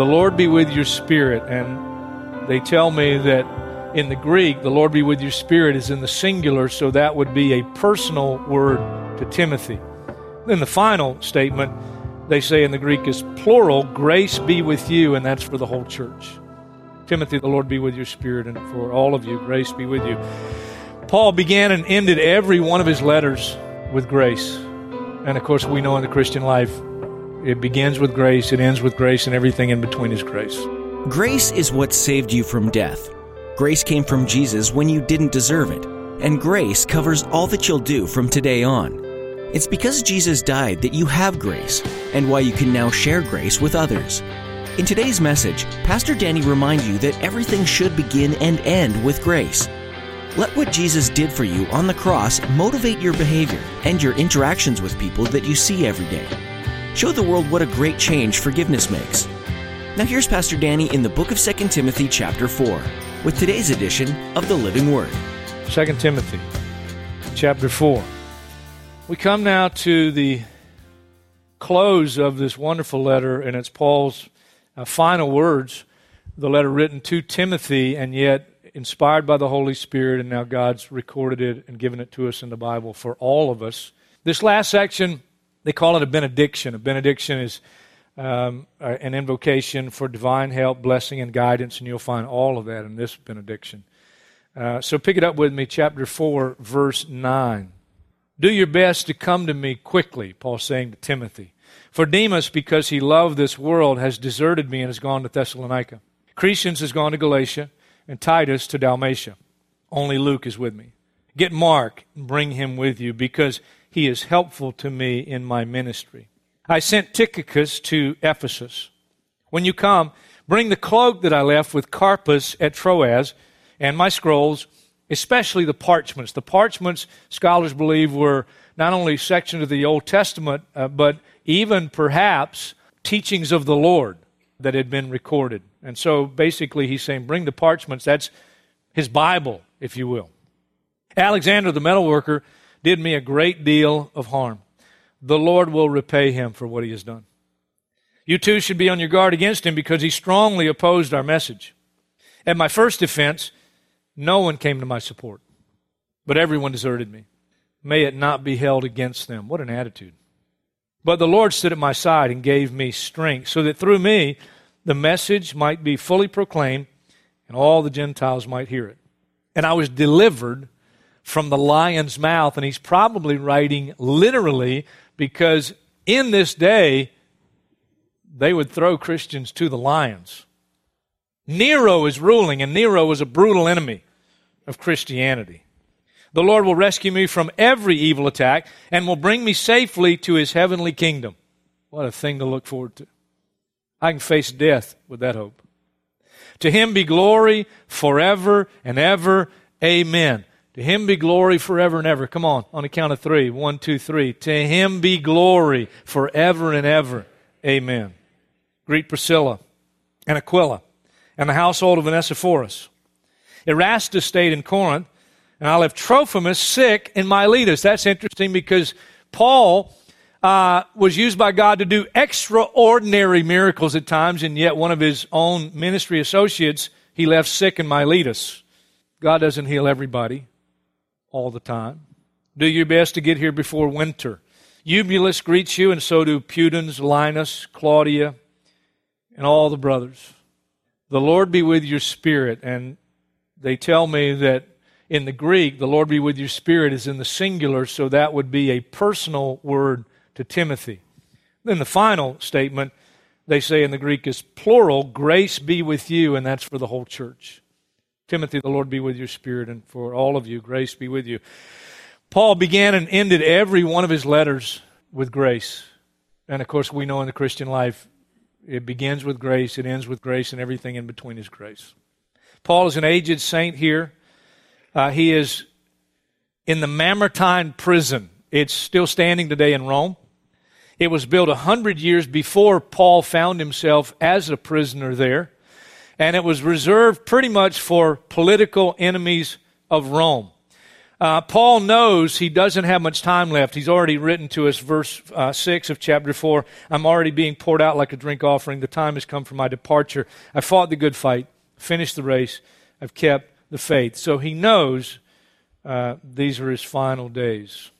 The Lord be with your spirit. And they tell me that in the Greek, the Lord be with your spirit is in the singular, so that would be a personal word to Timothy. Then the final statement, they say in the Greek, is plural, grace be with you, and that's for the whole church. Timothy, the Lord be with your spirit, and for all of you, grace be with you. Paul began and ended every one of his letters with grace. And of course, we know in the Christian life, it begins with grace, it ends with grace, and everything in between is grace. Grace is what saved you from death. Grace came from Jesus when you didn't deserve it. And grace covers all that you'll do from today on. It's because Jesus died that you have grace, and why you can now share grace with others. In today's message, Pastor Danny reminds you that everything should begin and end with grace. Let what Jesus did for you on the cross motivate your behavior and your interactions with people that you see every day. Show the world what a great change forgiveness makes. Now here's Pastor Danny in the book of 2 Timothy chapter 4 with today's edition of the Living Word. 2 Timothy chapter 4. We come now to the close of this wonderful letter, and it's Paul's uh, final words, the letter written to Timothy, and yet inspired by the Holy Spirit, and now God's recorded it and given it to us in the Bible for all of us. This last section, they call it a benediction. A benediction is um, an invocation for divine help, blessing, and guidance, and you'll find all of that in this benediction. Uh, so pick it up with me, chapter 4, verse 9. Do your best to come to me quickly, Paul's saying to Timothy. For Demas, because he loved this world, has deserted me and has gone to Thessalonica. Crescens has gone to Galatia, and Titus to Dalmatia. Only Luke is with me. Get Mark and bring him with you, because he is helpful to me in my ministry. I sent Tychicus to Ephesus. When you come, bring the cloak that I left with Carpus at Troas and my scrolls, especially the parchments. The parchments, scholars believe, were not only sections of the Old Testament, uh, but even perhaps teachings of the Lord that had been recorded. And so basically, he's saying, bring the parchments. That's his Bible, if you will. Alexander the metalworker did me a great deal of harm the Lord will repay him for what he has done. You too should be on your guard against him because he strongly opposed our message. At my first defense, no one came to my support, but everyone deserted me. May it not be held against them. What an attitude. But the Lord stood at my side and gave me strength so that through me the message might be fully proclaimed and all the Gentiles might hear it. And I was delivered from the lion's mouth. And he's probably writing literally because in this day, they would throw Christians to the lions. Nero is ruling, and Nero was a brutal enemy of Christianity. The Lord will rescue me from every evil attack and will bring me safely to his heavenly kingdom. What a thing to look forward to. I can face death with that hope. To him be glory forever and ever. Amen. To him be glory forever and ever. Come on, on the count of three. One, two, three. To him be glory forever and ever. Amen. Greet Priscilla and Aquila and the household of Onesiphorus. Erastus stayed in Corinth, and I left Trophimus sick in Miletus. That's interesting because Paul uh, was used by God to do extraordinary miracles at times, and yet one of his own ministry associates he left sick in Miletus. God doesn't heal everybody all the time. Do your best to get here before winter. Eubulus greets you, and so do Pudens, Linus, Claudia, and all the brothers. The Lord be with your spirit. And they tell me that in the Greek, the Lord be with your spirit is in the singular, so that would be a personal word to Timothy. Then the final statement, they say in the Greek, is plural, grace be with you, and that's for the whole church. Timothy, the Lord be with your spirit, and for all of you, grace be with you. Paul began and ended every one of his letters with grace. And of course, we know in the Christian life, It begins with grace, it ends with grace, and everything in between is grace. Paul is an aged saint here. Uh, he is in the Mamertine prison. It's still standing today in Rome. It was built a hundred years before Paul found himself as a prisoner there, and it was reserved pretty much for political enemies of Rome. Uh, Paul knows he doesn't have much time left. He's already written to us, verse uh, 6 of chapter 4 I'm already being poured out like a drink offering. The time has come for my departure. I fought the good fight, finished the race, I've kept the faith. So he knows uh, these are his final days.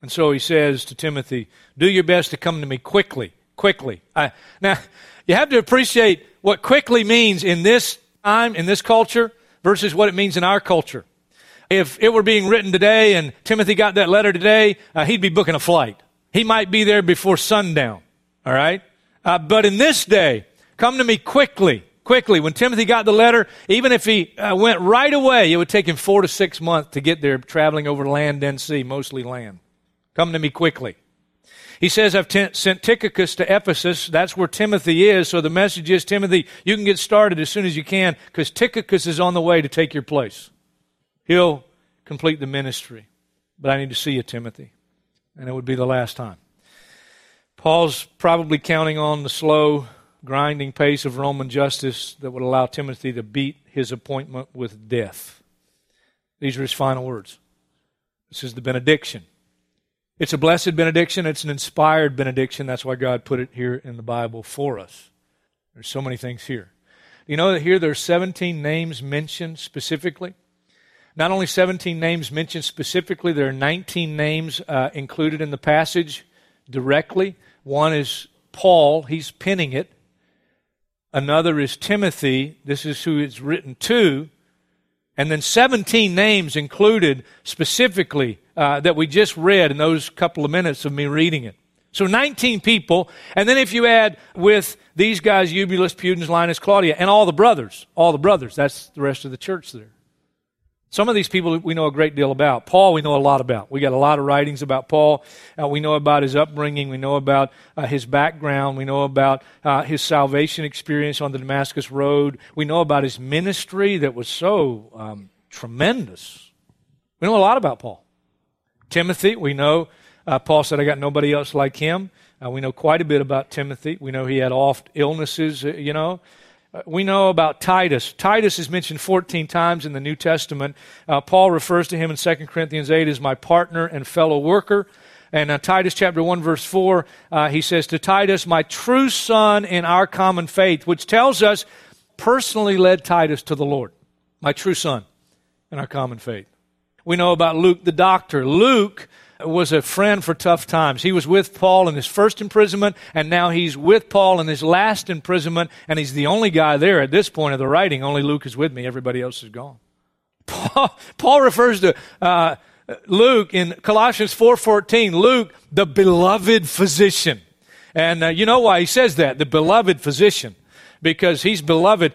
And so he says to Timothy, Do your best to come to me quickly, quickly. now, you have to appreciate what quickly means in this time, in this culture, versus what it means in our culture. If it were being written today and Timothy got that letter today, uh, he'd be booking a flight. He might be there before sundown. All right? Uh, but in this day, come to me quickly, quickly. When Timothy got the letter, even if he uh, went right away, it would take him four to six months to get there, traveling over land and sea, mostly land. Come to me quickly. He says, I've sent Tychicus to Ephesus. That's where Timothy is. So the message is, Timothy, you can get started as soon as you can because Tychicus is on the way to take your place. He'll complete the ministry. But I need to see you, Timothy. And it would be the last time. Paul's probably counting on the slow, grinding pace of Roman justice that would allow Timothy to beat his appointment with death. These are his final words. This is the benediction. It's a blessed benediction. It's an inspired benediction. That's why God put it here in the Bible for us. There's so many things here. You know that here there are 17 names mentioned specifically? Not only 17 names mentioned specifically, there are 19 names uh, included in the passage directly. One is Paul, he's penning it. Another is Timothy, this is who it's written to. And then 17 names included specifically uh, that we just read in those couple of minutes of me reading it. So 19 people. And then if you add with these guys, Eubulus, Pudens, Linus, Claudia, and all the brothers, all the brothers, that's the rest of the church there. Some of these people we know a great deal about. Paul, we know a lot about. We got a lot of writings about Paul. Uh, we know about his upbringing. We know about uh, his background. We know about uh, his salvation experience on the Damascus Road. We know about his ministry that was so um, tremendous. We know a lot about Paul. Timothy, we know uh, Paul said, I got nobody else like him. Uh, we know quite a bit about Timothy. We know he had oft illnesses, uh, you know. Uh, we know about Titus. Titus is mentioned 14 times in the New Testament. Uh, Paul refers to him in 2 Corinthians 8 as my partner and fellow worker. And uh, Titus chapter 1, verse 4, uh, he says to Titus, my true son in our common faith, which tells us personally led Titus to the Lord. My true son in our common faith. We know about Luke the doctor. Luke was a friend for tough times. He was with Paul in his first imprisonment, and now he's with Paul in his last imprisonment, and he's the only guy there at this point of the writing. Only Luke is with me, everybody else is gone. Paul, Paul refers to uh, Luke in Colossians 4:14, Luke, the beloved physician. And uh, you know why he says that, the beloved physician because he's beloved.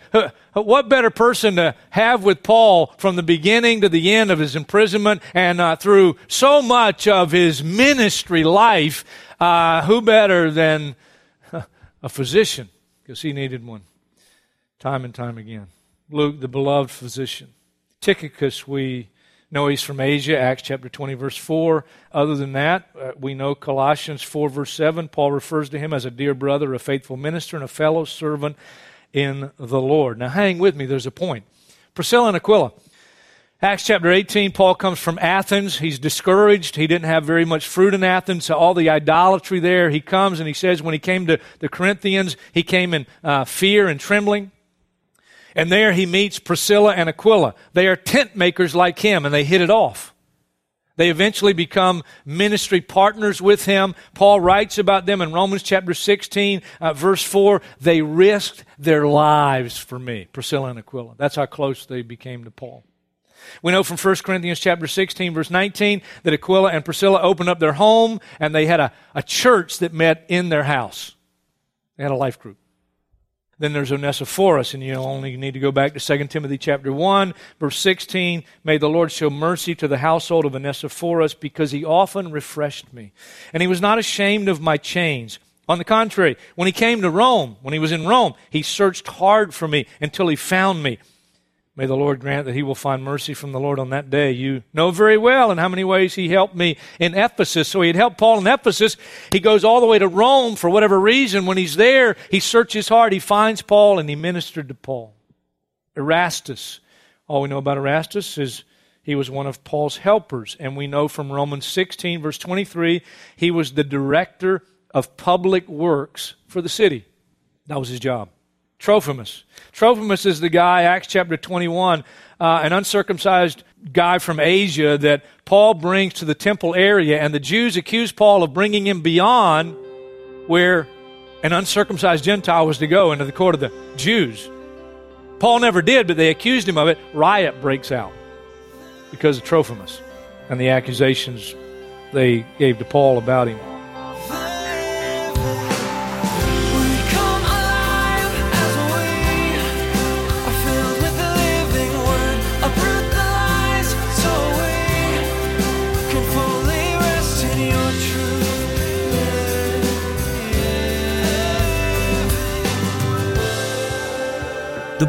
What better person to have with Paul from the beginning to the end of his imprisonment and uh, through so much of his ministry life? Uh, who better than a physician? Because he needed one time and time again. Luke, the beloved physician. Tychicus, we know he's from Asia, Acts chapter 20, verse 4. Other than that, uh, we know Colossians 4, verse 7. Paul refers to him as a dear brother, a faithful minister, and a fellow servant in the Lord. Now, hang with me, there's a point. Priscilla and Aquila. Acts chapter 18, Paul comes from Athens. He's discouraged. He didn't have very much fruit in Athens, so all the idolatry there. He comes and he says when he came to the Corinthians, he came in uh, fear and trembling. And there he meets Priscilla and Aquila. They are tent makers like him, and they hit it off. They eventually become ministry partners with him. Paul writes about them in Romans chapter 16, uh, verse 4. They risked their lives for me, Priscilla and Aquila. That's how close they became to Paul. We know from 1 Corinthians chapter 16, verse 19, that Aquila and Priscilla opened up their home and they had a, a church that met in their house. They had a life group. Then there's Onesiphorus, and you only need to go back to 2 Timothy chapter 1, verse 16. May the Lord show mercy to the household of Onesiphorus, because he often refreshed me. And he was not ashamed of my chains. On the contrary, when he came to Rome, when he was in Rome, he searched hard for me until he found me. May the Lord grant that he will find mercy from the Lord on that day. You know very well in how many ways he helped me in Ephesus. So he had helped Paul in Ephesus. He goes all the way to Rome for whatever reason. When he's there, he searches hard. He finds Paul and he ministered to Paul. Erastus. All we know about Erastus is he was one of Paul's helpers. And we know from Romans 16, verse 23, he was the director of public works for the city. That was his job. Trophimus. Trophimus is the guy, Acts chapter 21, uh, an uncircumcised guy from Asia that Paul brings to the temple area, and the Jews accuse Paul of bringing him beyond where an uncircumcised Gentile was to go into the court of the Jews. Paul never did, but they accused him of it. Riot breaks out because of Trophimus and the accusations they gave to Paul about him.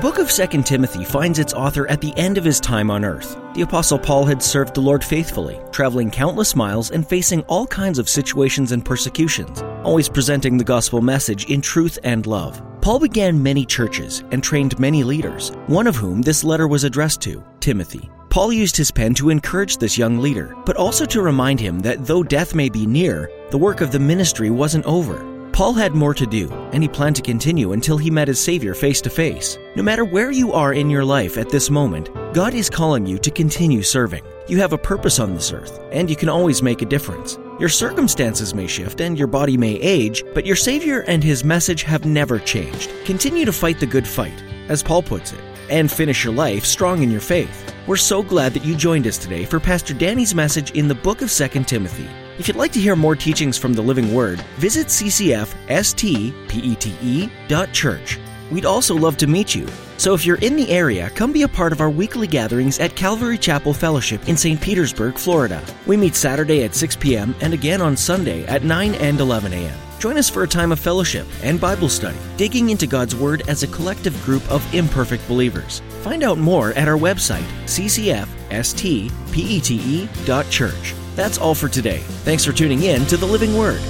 Book of 2 Timothy finds its author at the end of his time on earth. The Apostle Paul had served the Lord faithfully, traveling countless miles and facing all kinds of situations and persecutions, always presenting the gospel message in truth and love. Paul began many churches and trained many leaders, one of whom this letter was addressed to, Timothy. Paul used his pen to encourage this young leader, but also to remind him that though death may be near, the work of the ministry wasn't over. Paul had more to do, and he planned to continue until he met his Savior face to face. No matter where you are in your life at this moment, God is calling you to continue serving. You have a purpose on this earth, and you can always make a difference. Your circumstances may shift and your body may age, but your Savior and His message have never changed. Continue to fight the good fight, as Paul puts it, and finish your life strong in your faith. We're so glad that you joined us today for Pastor Danny's message in the book of 2 Timothy. If you'd like to hear more teachings from the Living Word, visit ccfstpete.church. We'd also love to meet you. So if you're in the area, come be a part of our weekly gatherings at Calvary Chapel Fellowship in St. Petersburg, Florida. We meet Saturday at 6 p.m. and again on Sunday at 9 and 11 a.m. Join us for a time of fellowship and Bible study, digging into God's Word as a collective group of imperfect believers. Find out more at our website, ccfstpete.church. That's all for today. Thanks for tuning in to the Living Word.